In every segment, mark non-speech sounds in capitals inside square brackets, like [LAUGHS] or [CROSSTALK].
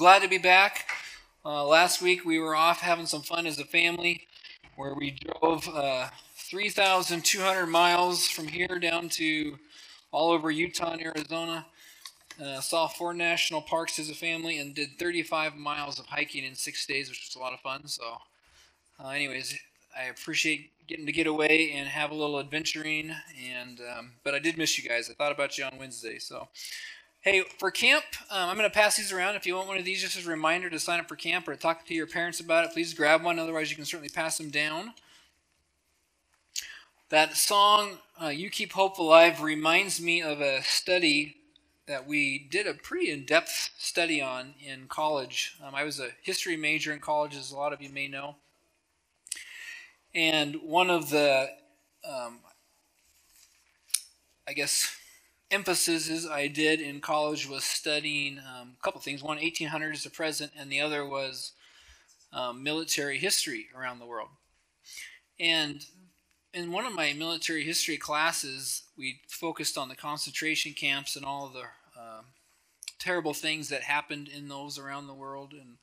glad to be back. Uh, last week we were off having some fun as a family where we drove uh, 3,200 miles from here down to all over Utah and Arizona. Uh, saw four national parks as a family and did 35 miles of hiking in six days, which was a lot of fun. So, uh, anyways, I appreciate getting to get away and have a little adventuring. And um, but I did miss you guys. I thought about you on Wednesday. So, hey, for camp, um, I'm going to pass these around. If you want one of these, just as a reminder to sign up for camp or to talk to your parents about it, please grab one. Otherwise, you can certainly pass them down. That song, uh, "You Keep Hope Alive," reminds me of a study that we did a pretty in-depth study on in college. Um, I was a history major in college, as a lot of you may know. And one of the, um, I guess, emphases I did in college was studying um, a couple things. One, 1800s to the present, and the other was um, military history around the world. And in one of my military history classes, we focused on the concentration camps and all the uh, terrible things that happened in those around the world. And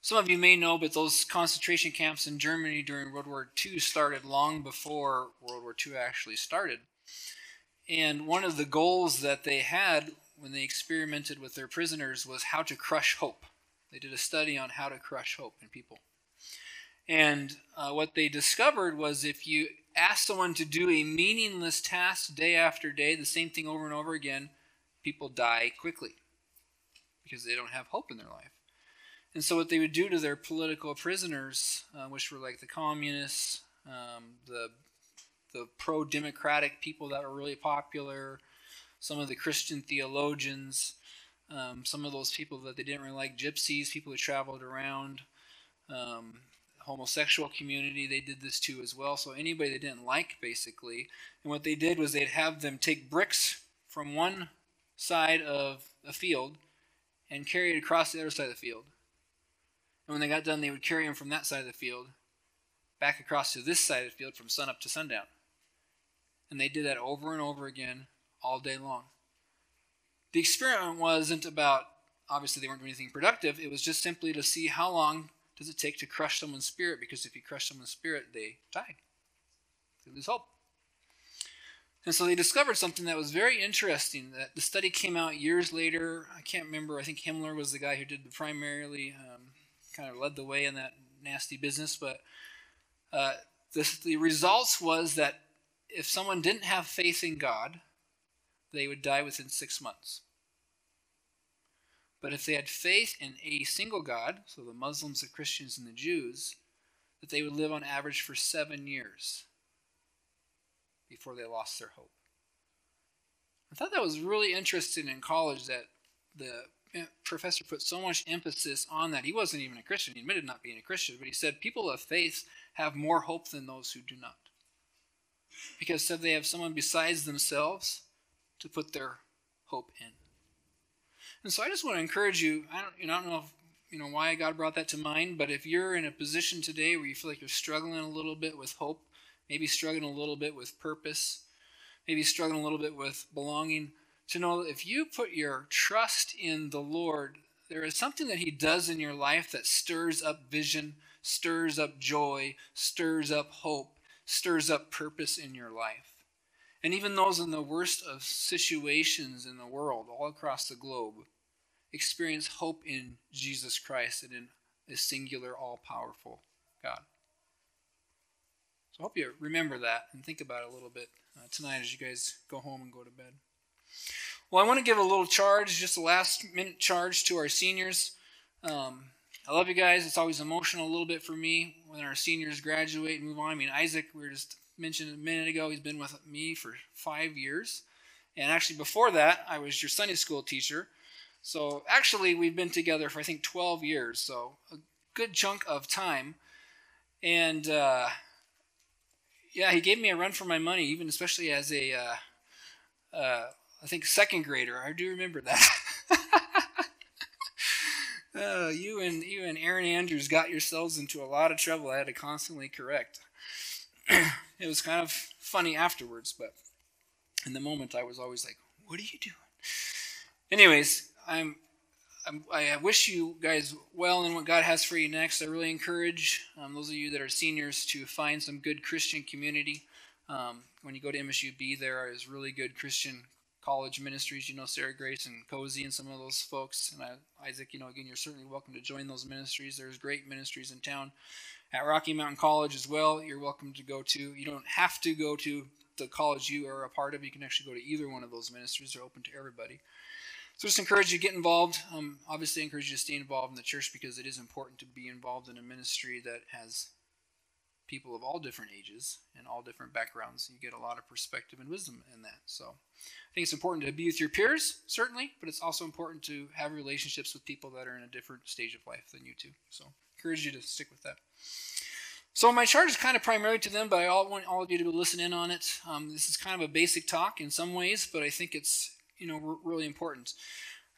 some of you may know, but those concentration camps in Germany during World War II started long before World War II actually started. And one of the goals that they had when they experimented with their prisoners was how to crush hope. They did a study on how to crush hope in people. And uh, what they discovered was if you ask someone to do a meaningless task day after day, the same thing over and over again, people die quickly because they don't have hope in their life. And so, what they would do to their political prisoners, uh, which were like the communists, um, the the pro-democratic people that were really popular, some of the Christian theologians, um, some of those people that they didn't really like, gypsies, people who traveled around, um, homosexual community, they did this too as well. So anybody they didn't like, basically, and what they did was they'd have them take bricks from one side of a field and carry it across the other side of the field. And when they got done, they would carry them from that side of the field back across to this side of the field from sunup to sundown. And they did that over and over again all day long. The experiment wasn't about, obviously, they weren't doing anything productive. It was just simply to see how long does it take to crush someone's spirit, because if you crush someone's spirit, they die. They lose hope. And so they discovered something that was very interesting. That the study came out years later. I can't remember. I think Himmler was the guy who did the primarily, um, kind of led the way in that nasty business. But uh, the, the results was that if someone didn't have faith in God, they would die within six months. But if they had faith in a single God, so the Muslims, the Christians, and the Jews, that they would live on average for seven years before they lost their hope. I thought that was really interesting in college that the eh, professor put so much emphasis on that. He wasn't even a Christian. He admitted not being a Christian, but he said people of faith have more hope than those who do not because said they have someone besides themselves to put their hope in. And so I just want to encourage you. I don't, you know, I don't know if, you know why God brought that to mind, but if you're in a position today where you feel like you're struggling a little bit with hope, maybe struggling a little bit with purpose, maybe struggling a little bit with belonging, to know that if you put your trust in the Lord, there is something that He does in your life that stirs up vision, stirs up joy, stirs up hope, stirs up purpose in your life. And even those in the worst of situations in the world, all across the globe, experience hope in Jesus Christ and in a singular, all powerful God. So I hope you remember that and think about it a little bit uh, tonight as you guys go home and go to bed. Well, I want to give a little charge, just a last minute charge to our seniors. Um, I love you guys. It's always emotional a little bit for me when our seniors graduate and move on. I mean, Isaac, we were just mentioned a minute ago, he's been with me for five years. And actually, before that, I was your Sunday school teacher. So actually, we've been together for, I think, 12 years. So a good chunk of time. And uh, yeah, he gave me a run for my money, even especially as a, uh, uh, I think, second grader. I do remember that. [LAUGHS] Uh, you and you and Aaron Andrews got yourselves into a lot of trouble. I had to constantly correct. [CLEARS THROAT] it was kind of funny afterwards, but in the moment, I was always like, "What are you doing?" Anyways, I'm I, wish you guys well in what God has for you next. I really encourage um, those of you that are seniors to find some good Christian community. Um, when you go to MSUB, there is really good Christian college ministries. You know, Sarah Grace and Cozy and some of those folks. And I, Isaac, you know, again, you're certainly welcome to join those ministries. There's great ministries in town. At Rocky Mountain College as well, you're welcome to go to. You don't have to go to the college you are a part of. You can actually go to either one of those ministries. They're open to everybody. So just encourage you to get involved. Um, obviously, encourage you to stay involved in the church because it is important to be involved in a ministry that has people of all different ages and all different backgrounds. You get a lot of perspective and wisdom in that. So I think it's important to be with your peers, certainly, but it's also important to have relationships with people that are in a different stage of life than you two. So encourage you to stick with that. So my charge is kind of primarily to them, but I want all of you to listen in on it. Um, this is kind of a basic talk in some ways, but I think it's you know, really important.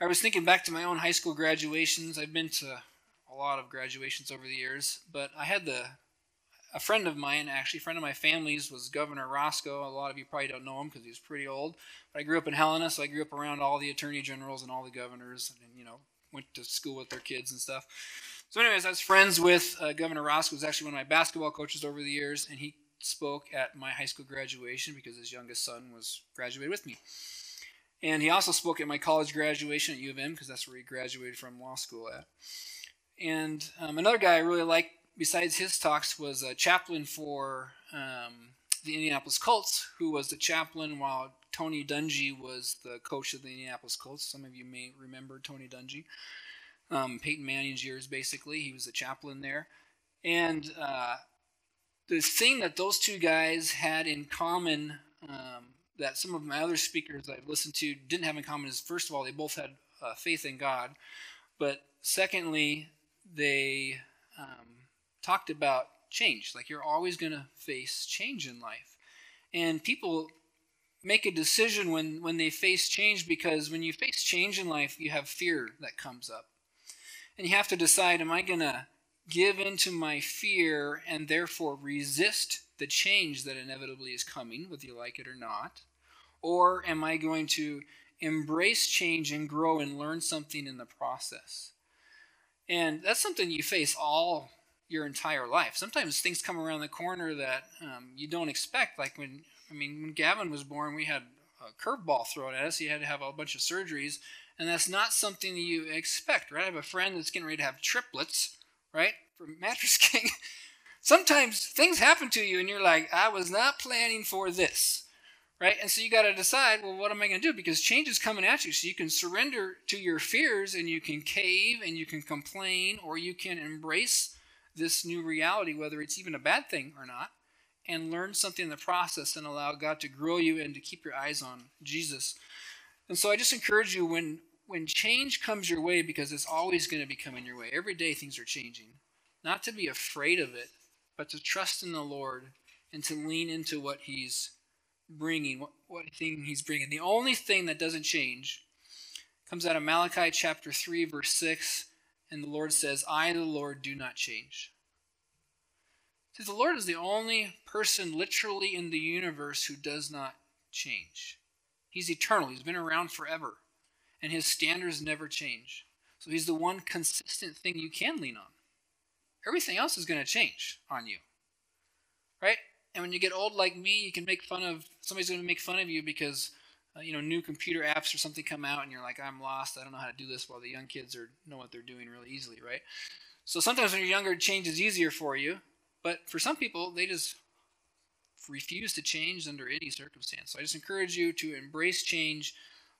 I was thinking back to my own high school graduations. I've been to a lot of graduations over the years, but I had the a friend of mine, actually, a friend of my family's, was Governor Racicot. A lot of you probably don't know him because he's pretty old. But I grew up in Helena, so I grew up around all the attorney generals and all the governors, and you know, went to school with their kids and stuff. So, anyways, I was friends with uh, Governor Racicot. Was actually one of my basketball coaches over the years, and he spoke at my high school graduation because his youngest son was graduated with me. And he also spoke at my college graduation at U of M because that's where he graduated from law school at. And um, another guy I really liked, besides his talks, was a chaplain for um, the Indianapolis Colts, who was the chaplain while Tony Dungy was the coach of the Indianapolis Colts. Some of you may remember Tony Dungy. Um, Peyton Manning's years, basically. He was the chaplain there. And uh, the thing that those two guys had in common um, that some of my other speakers I've listened to didn't have in common is first of all, they both had uh, faith in God. But secondly, they um, talked about change. Like you're always going to face change in life. And people make a decision when, when they face change because when you face change in life, you have fear that comes up. And you have to decide am I going to give into my fear and therefore resist the change that inevitably is coming, whether you like it or not? Or am I going to embrace change and grow and learn something in the process? And that's something you face all your entire life. Sometimes things come around the corner that um, you don't expect. Like when, I mean, when Gavin was born, we had a curveball thrown at us. He had to have a bunch of surgeries, and that's not something you expect, right? I have a friend that's getting ready to have triplets, right, from [LAUGHS] Mattress King. Sometimes things happen to you, and you're like, I was not planning for this right? And so you got to decide, well, what am I going to do? Because change is coming at you. So you can surrender to your fears and you can cave and you can complain or you can embrace this new reality, whether it's even a bad thing or not, and learn something in the process and allow God to grow you and to keep your eyes on Jesus. And so I just encourage you when when change comes your way, because it's always going to be coming your way. Every day things are changing. Not to be afraid of it, but to trust in the Lord and to lean into what He's bringing, what, what thing he's bringing. The only thing that doesn't change comes out of Malachi chapter 3, verse 6, and the Lord says, I, the Lord, do not change. See, the Lord is the only person literally in the universe who does not change. He's eternal, he's been around forever, and his standards never change. So he's the one consistent thing you can lean on. Everything else is going to change on you. Right? And when you get old like me, you can make fun of somebody's going to make fun of you because uh, you know new computer apps or something come out, and you're like, I'm lost. I don't know how to do this. While the young kids are know what they're doing really easily, right? So sometimes when you're younger, change is easier for you. But for some people, they just refuse to change under any circumstance. So I just encourage you to embrace change,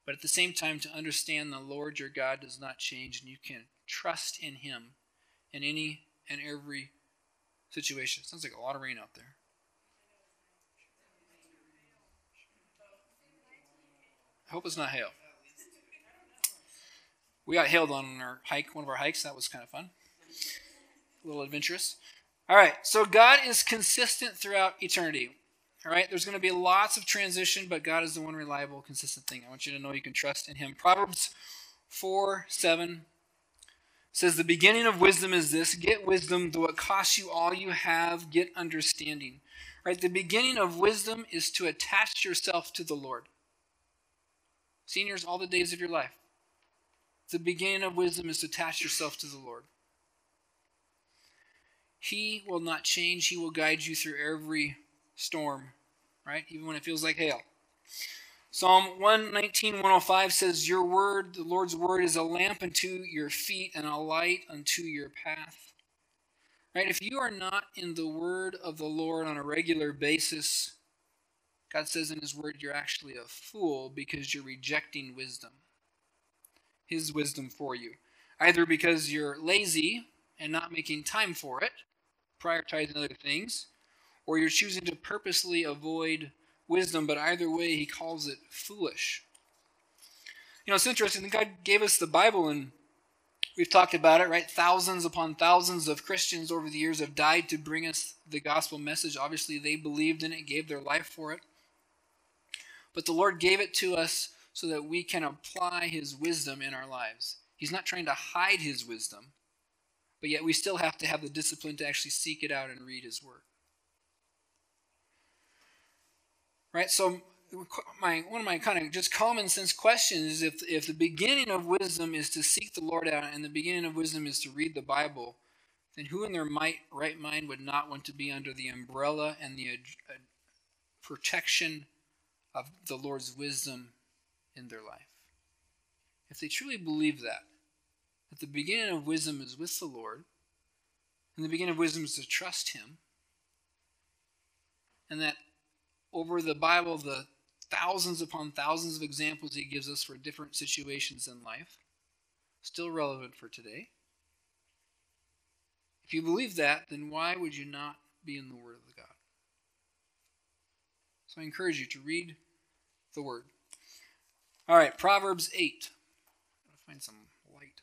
but at the same time to understand the Lord your God does not change, and you can trust in Him in any and every situation. Sounds like a lot of rain out there. I hope it's not hail. We got hailed on our hike, one of our hikes. That was kind of fun. A little adventurous. All right, so God is consistent throughout eternity. All right, there's going to be lots of transition, but God is the one reliable, consistent thing. I want you to know you can trust in Him. Proverbs 4 7 says, The beginning of wisdom is this get wisdom, though it costs you all you have, get understanding. Right, the beginning of wisdom is to attach yourself to the Lord. Seniors, all the days of your life. The beginning of wisdom is to attach yourself to the Lord. He will not change. He will guide you through every storm, right? Even when it feels like hail. Psalm 119, 105 says, Your word, the Lord's word, is a lamp unto your feet and a light unto your path. Right? If you are not in the word of the Lord on a regular basis, God says in His word, you're actually a fool because you're rejecting wisdom. His wisdom for you. Either because you're lazy and not making time for it, prioritizing other things, or you're choosing to purposely avoid wisdom, but either way, He calls it foolish. You know, it's interesting. God gave us the Bible and We've talked about it, right? Thousands upon thousands of Christians over the years have died to bring us the gospel message. Obviously, they believed in it, gave their life for it. But the Lord gave it to us so that we can apply His wisdom in our lives. He's not trying to hide His wisdom, but yet we still have to have the discipline to actually seek it out and read His Word. Right? So, my one of my kind of just common sense questions is if if the beginning of wisdom is to seek the Lord out and the beginning of wisdom is to read the Bible, then who in their might, right mind would not want to be under the umbrella and the uh, protection of the Lord's wisdom in their life? If they truly believe that, that the beginning of wisdom is with the Lord, and the beginning of wisdom is to trust Him, and that over the Bible, the thousands upon thousands of examples he gives us for different situations in life, still relevant for today. If you believe that, then why would you not be in the Word of God? So I encourage you to read the Word. All right, Proverbs 8. find some light.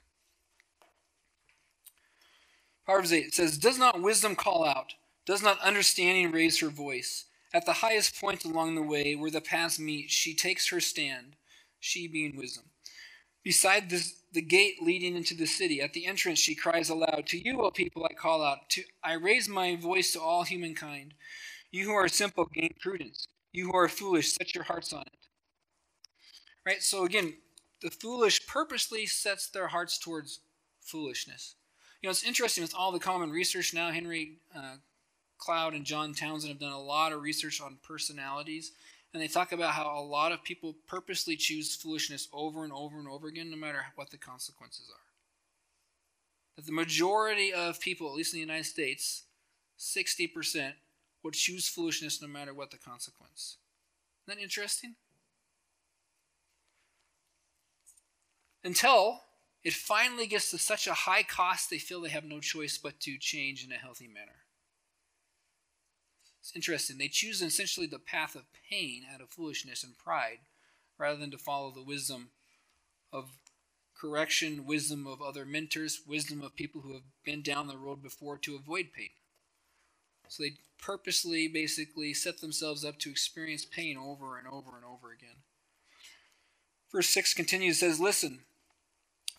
Proverbs 8 says, Does not wisdom call out? Does not understanding raise her voice? At the highest point along the way where the paths meet, she takes her stand, she being wisdom. Beside this, the gate leading into the city, at the entrance, she cries aloud, To you, O people, I call out. To, I raise my voice to all humankind. You who are simple, gain prudence. You who are foolish, set your hearts on it. Right? So again, the foolish purposely sets their hearts towards foolishness. You know, it's interesting with all the common research now. Henry uh, Cloud and John Townsend have done a lot of research on personalities, and they talk about how a lot of people purposely choose foolishness over and over and over again, no matter what the consequences are. That the majority of people, at least in the United States, 60%, would choose foolishness no matter what the consequence. Isn't that interesting? Until it finally gets to such a high cost they feel they have no choice but to change in a healthy manner. It's interesting. They choose essentially the path of pain out of foolishness and pride rather than to follow the wisdom of correction, wisdom of other mentors, wisdom of people who have been down the road before to avoid pain. So they purposely basically set themselves up to experience pain over and over and over again. Verse 6 continues says, Listen,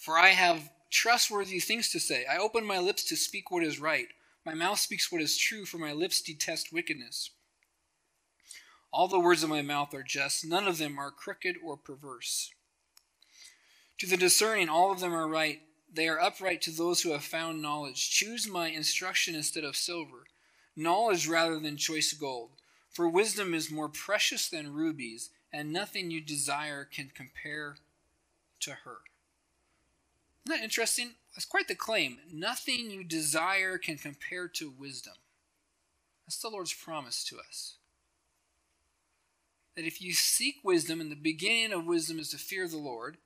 for I have trustworthy things to say. I open my lips to speak what is right. My mouth speaks what is true, for my lips detest wickedness. All the words of my mouth are just, none of them are crooked or perverse. To the discerning, all of them are right. They are upright to those who have found knowledge. Choose my instruction instead of silver, knowledge rather than choice gold. For wisdom is more precious than rubies, and nothing you desire can compare to her. Isn't that interesting? That's quite the claim. Nothing you desire can compare to wisdom. That's the Lord's promise to us. That if you seek wisdom, and the beginning of wisdom is to fear the Lord,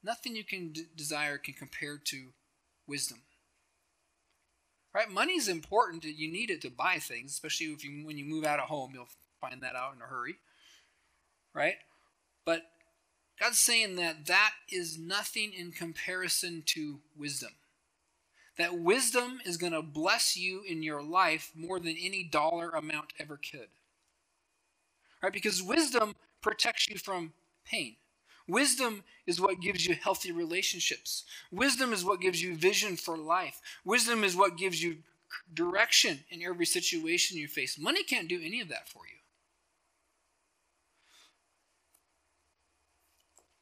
nothing you can d- desire can compare to wisdom. Right? Money is important. You need it to buy things, especially if you when you move out of home, you'll find that out in a hurry. Right? But God's saying that that is nothing in comparison to wisdom. That wisdom is going to bless you in your life more than any dollar amount ever could. Right? Because wisdom protects you from pain. Wisdom is what gives you healthy relationships. Wisdom is what gives you vision for life. Wisdom is what gives you direction in every situation you face. Money can't do any of that for you.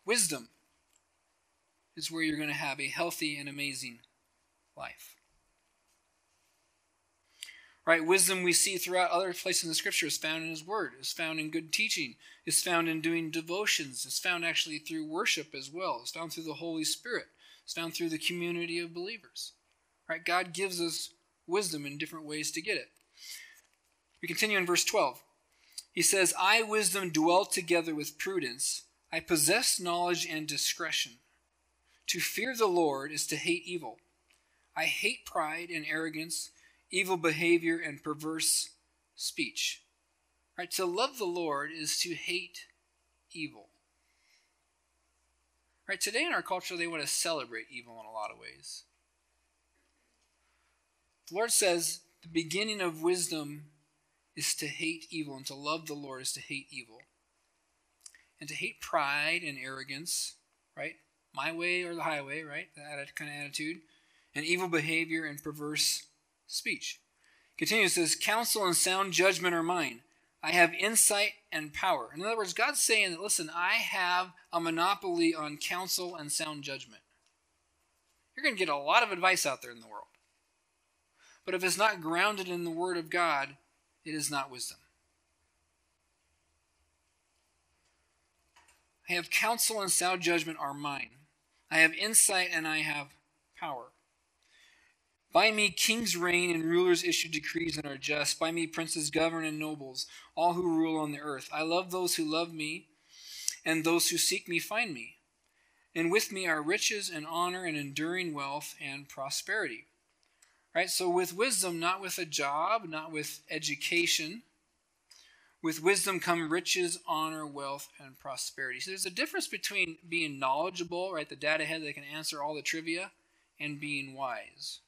Wisdom is where you're going to have a healthy and amazing life. Right? Wisdom we see throughout other places in the scripture is found in his word, is found in good teaching, is found in doing devotions, is found actually through worship as well, is found through the Holy Spirit, is found through the community of believers. Right? God gives us wisdom in different ways to get it. We continue in verse 12. He says, I, wisdom, dwell together with prudence. I possess knowledge and discretion. To fear the Lord is to hate evil. I hate pride and arrogance evil behavior, and perverse speech. Right? To love the Lord is to hate evil. Right? Today in our culture, they want to celebrate evil in a lot of ways. The Lord says the beginning of wisdom is to hate evil, and to love the Lord is to hate evil. And to hate pride and arrogance, right? My way or the highway, right? That kind of attitude. And evil behavior and perverse speech. Continues, says, Counsel and sound judgment are mine. I have insight and power. In other words, God's saying that, listen, I have a monopoly on counsel and sound judgment. You're going to get a lot of advice out there in the world. But if it's not grounded in the Word of God, it is not wisdom. I have counsel and sound judgment are mine. I have insight and I have power. By me kings reign and rulers issue decrees and are just. By me princes govern and nobles, all who rule on the earth. I love those who love me, and those who seek me find me. And with me are riches and honor and enduring wealth and prosperity. Right? So with wisdom, not with a job, not with education, with wisdom come riches, honor, wealth, and prosperity. So there's a difference between being knowledgeable, right, the data head that can answer all the trivia, and being wise.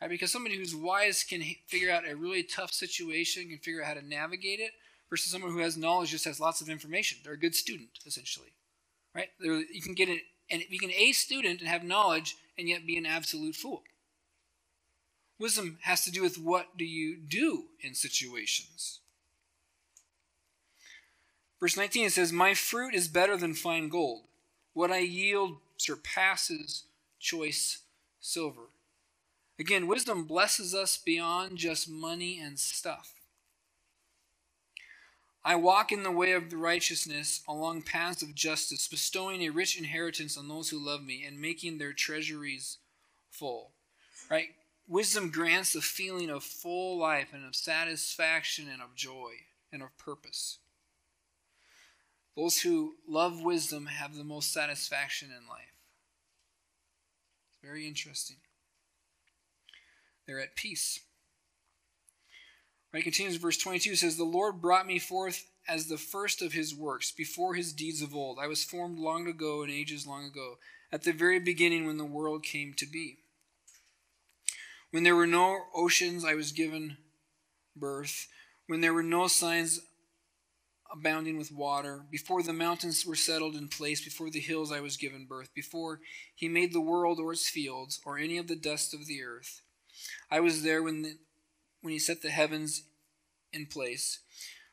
Right? Because somebody who's wise can figure out a really tough situation, can figure out how to navigate it, versus someone who has knowledge just has lots of information. They're a good student, essentially. Right? They're, you can get it, and you can a student and have knowledge and yet be an absolute fool. Wisdom has to do with what do you do in situations. Verse 19 it says, My fruit is better than fine gold. What I yield surpasses choice silver. Again, wisdom blesses us beyond just money and stuff. I walk in the way of the righteousness along paths of justice, bestowing a rich inheritance on those who love me and making their treasuries full. Right? Wisdom grants a feeling of full life and of satisfaction and of joy and of purpose. Those who love wisdom have the most satisfaction in life. It's Very interesting. They're at peace. Right, continues verse 22 says, The Lord brought me forth as the first of his works, before his deeds of old. I was formed long ago, in ages long ago, at the very beginning when the world came to be. When there were no oceans, I was given birth. When there were no signs abounding with water, before the mountains were settled in place, before the hills I was given birth, before he made the world or its fields, or any of the dust of the earth. I was there when, the, when he set the heavens in place,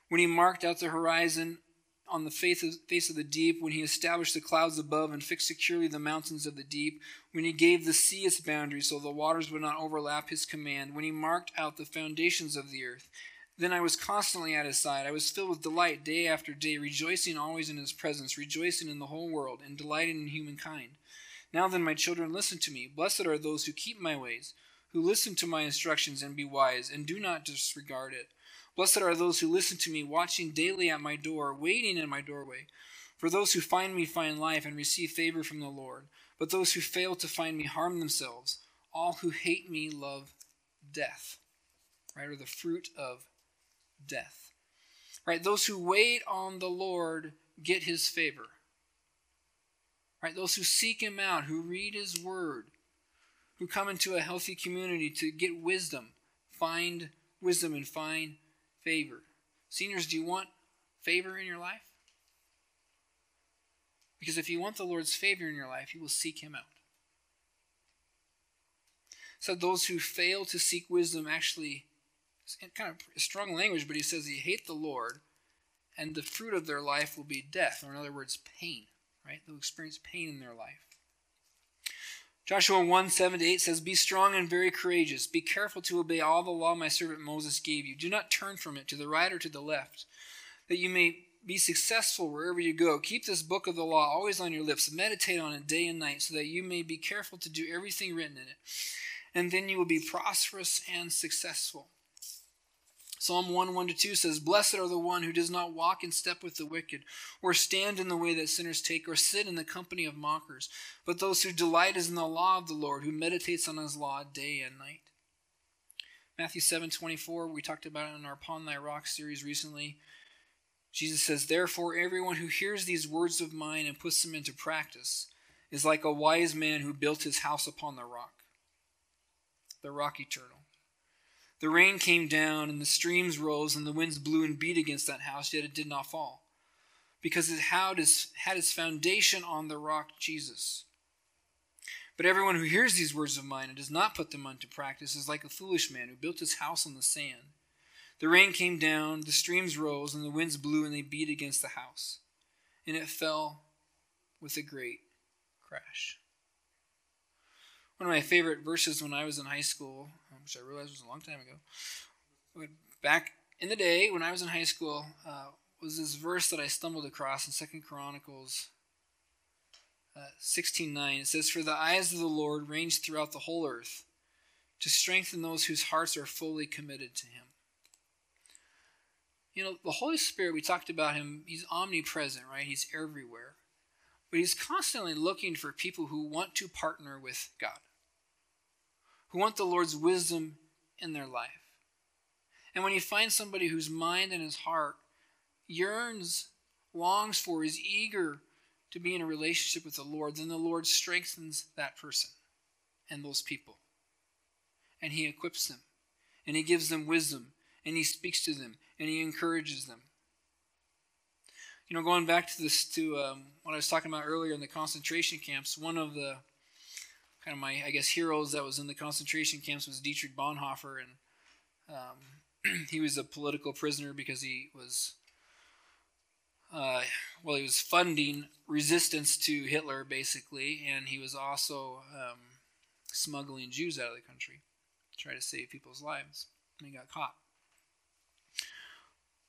when he marked out the horizon on the face of, face of the deep, when he established the clouds above and fixed securely the mountains of the deep, when he gave the sea its boundaries so the waters would not overlap his command, when he marked out the foundations of the earth. Then I was constantly at his side. I was filled with delight day after day, rejoicing always in his presence, rejoicing in the whole world, and delighting in humankind. Now then, my children, listen to me. Blessed are those who keep my ways who listen to my instructions and be wise, and do not disregard it. Blessed are those who listen to me, watching daily at my door, waiting in my doorway. For those who find me find life and receive favor from the Lord. But those who fail to find me harm themselves. All who hate me love death. Right? Or the fruit of death. Right? Those who wait on the Lord get his favor. Right? Those who seek him out, who read his word, who come into a healthy community to get wisdom, find wisdom, and find favor. Seniors, do you want favor in your life? Because if you want the Lord's favor in your life, you will seek Him out. So those who fail to seek wisdom actually, kind of strong language, but he says he hate the Lord, and the fruit of their life will be death, or in other words, pain. Right? They'll experience pain in their life. Joshua 1 7 to 8 says, Be strong and very courageous. Be careful to obey all the law my servant Moses gave you. Do not turn from it to the right or to the left, that you may be successful wherever you go. Keep this book of the law always on your lips. Meditate on it day and night, so that you may be careful to do everything written in it. And then you will be prosperous and successful. Psalm 1 1 to 2 says, Blessed are the one who does not walk in step with the wicked, or stand in the way that sinners take, or sit in the company of mockers, but those who delight is in the law of the Lord, who meditates on his law day and night. Matthew 7 24, we talked about it in our Upon Thy Rock series recently. Jesus says, Therefore, everyone who hears these words of mine and puts them into practice is like a wise man who built his house upon the rock, the rock eternal. The rain came down, and the streams rose, and the winds blew and beat against that house, yet it did not fall, because it had its, foundation on the rock Jesus. But everyone who hears these words of mine and does not put them into practice is like a foolish man who built his house on the sand. The rain came down, the streams rose, and the winds blew, and they beat against the house, and it fell with a great crash. One of my favorite verses when I was in high school which I realized was a long time ago. Back in the day when I was in high school, uh, was this verse that I stumbled across in Second Chronicles uh, 16:9. It says, "For the eyes of the Lord range throughout the whole earth, to strengthen those whose hearts are fully committed to Him." You know, the Holy Spirit. We talked about Him. He's omnipresent, right? He's everywhere, but He's constantly looking for people who want to partner with God who want the Lord's wisdom in their life. And when you find somebody whose mind and his heart yearns, longs for, is eager to be in a relationship with the Lord, then the Lord strengthens that person and those people. And he equips them, and he gives them wisdom, and he speaks to them, and he encourages them. You know, going back to this to um, what I was talking about earlier in the concentration camps, one of the kind of my I guess heroes that was in the concentration camps was Dietrich Bonhoeffer, and um, [CLEARS THROAT] he was a political prisoner because he was uh, well he was funding resistance to Hitler basically, and he was also um, smuggling Jews out of the country, to try to save people's lives, and he got caught.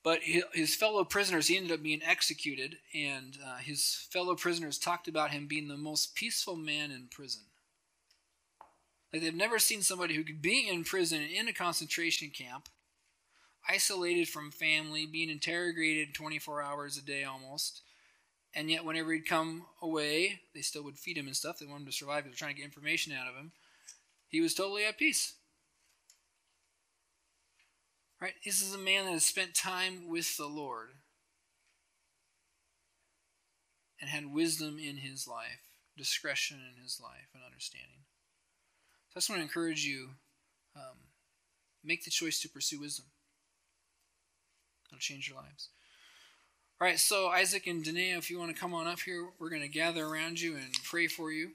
But his fellow prisoners, he ended up being executed, and uh, his fellow prisoners talked about him being the most peaceful man in prison. Like they've never seen somebody who could be in prison in a concentration camp, isolated from family, being interrogated 24 hours a day almost. And yet, whenever he'd come away, they still would feed him and stuff. They wanted him to survive. They were trying to get information out of him. He was totally at peace. Right? This is a man that has spent time with the Lord and had wisdom in his life, discretion in his life, and understanding. So I just want to encourage you um, make the choice to pursue wisdom. It'll change your lives. All right, so Isaac and Danae, if you want to come on up here, we're going to gather around you and pray for you.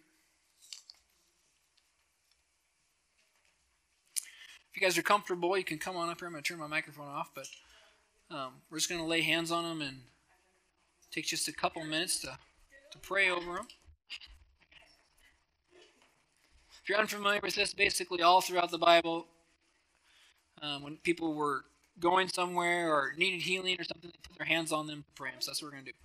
If you guys are comfortable, you can come on up here. I'm going to turn my microphone off, but um, we're just going to lay hands on them and take just a couple minutes to, to pray over them. If you're unfamiliar with this, basically all throughout the Bible, um, when people were going somewhere or needed healing or something, they put their hands on them to pray. So that's what we're going to do.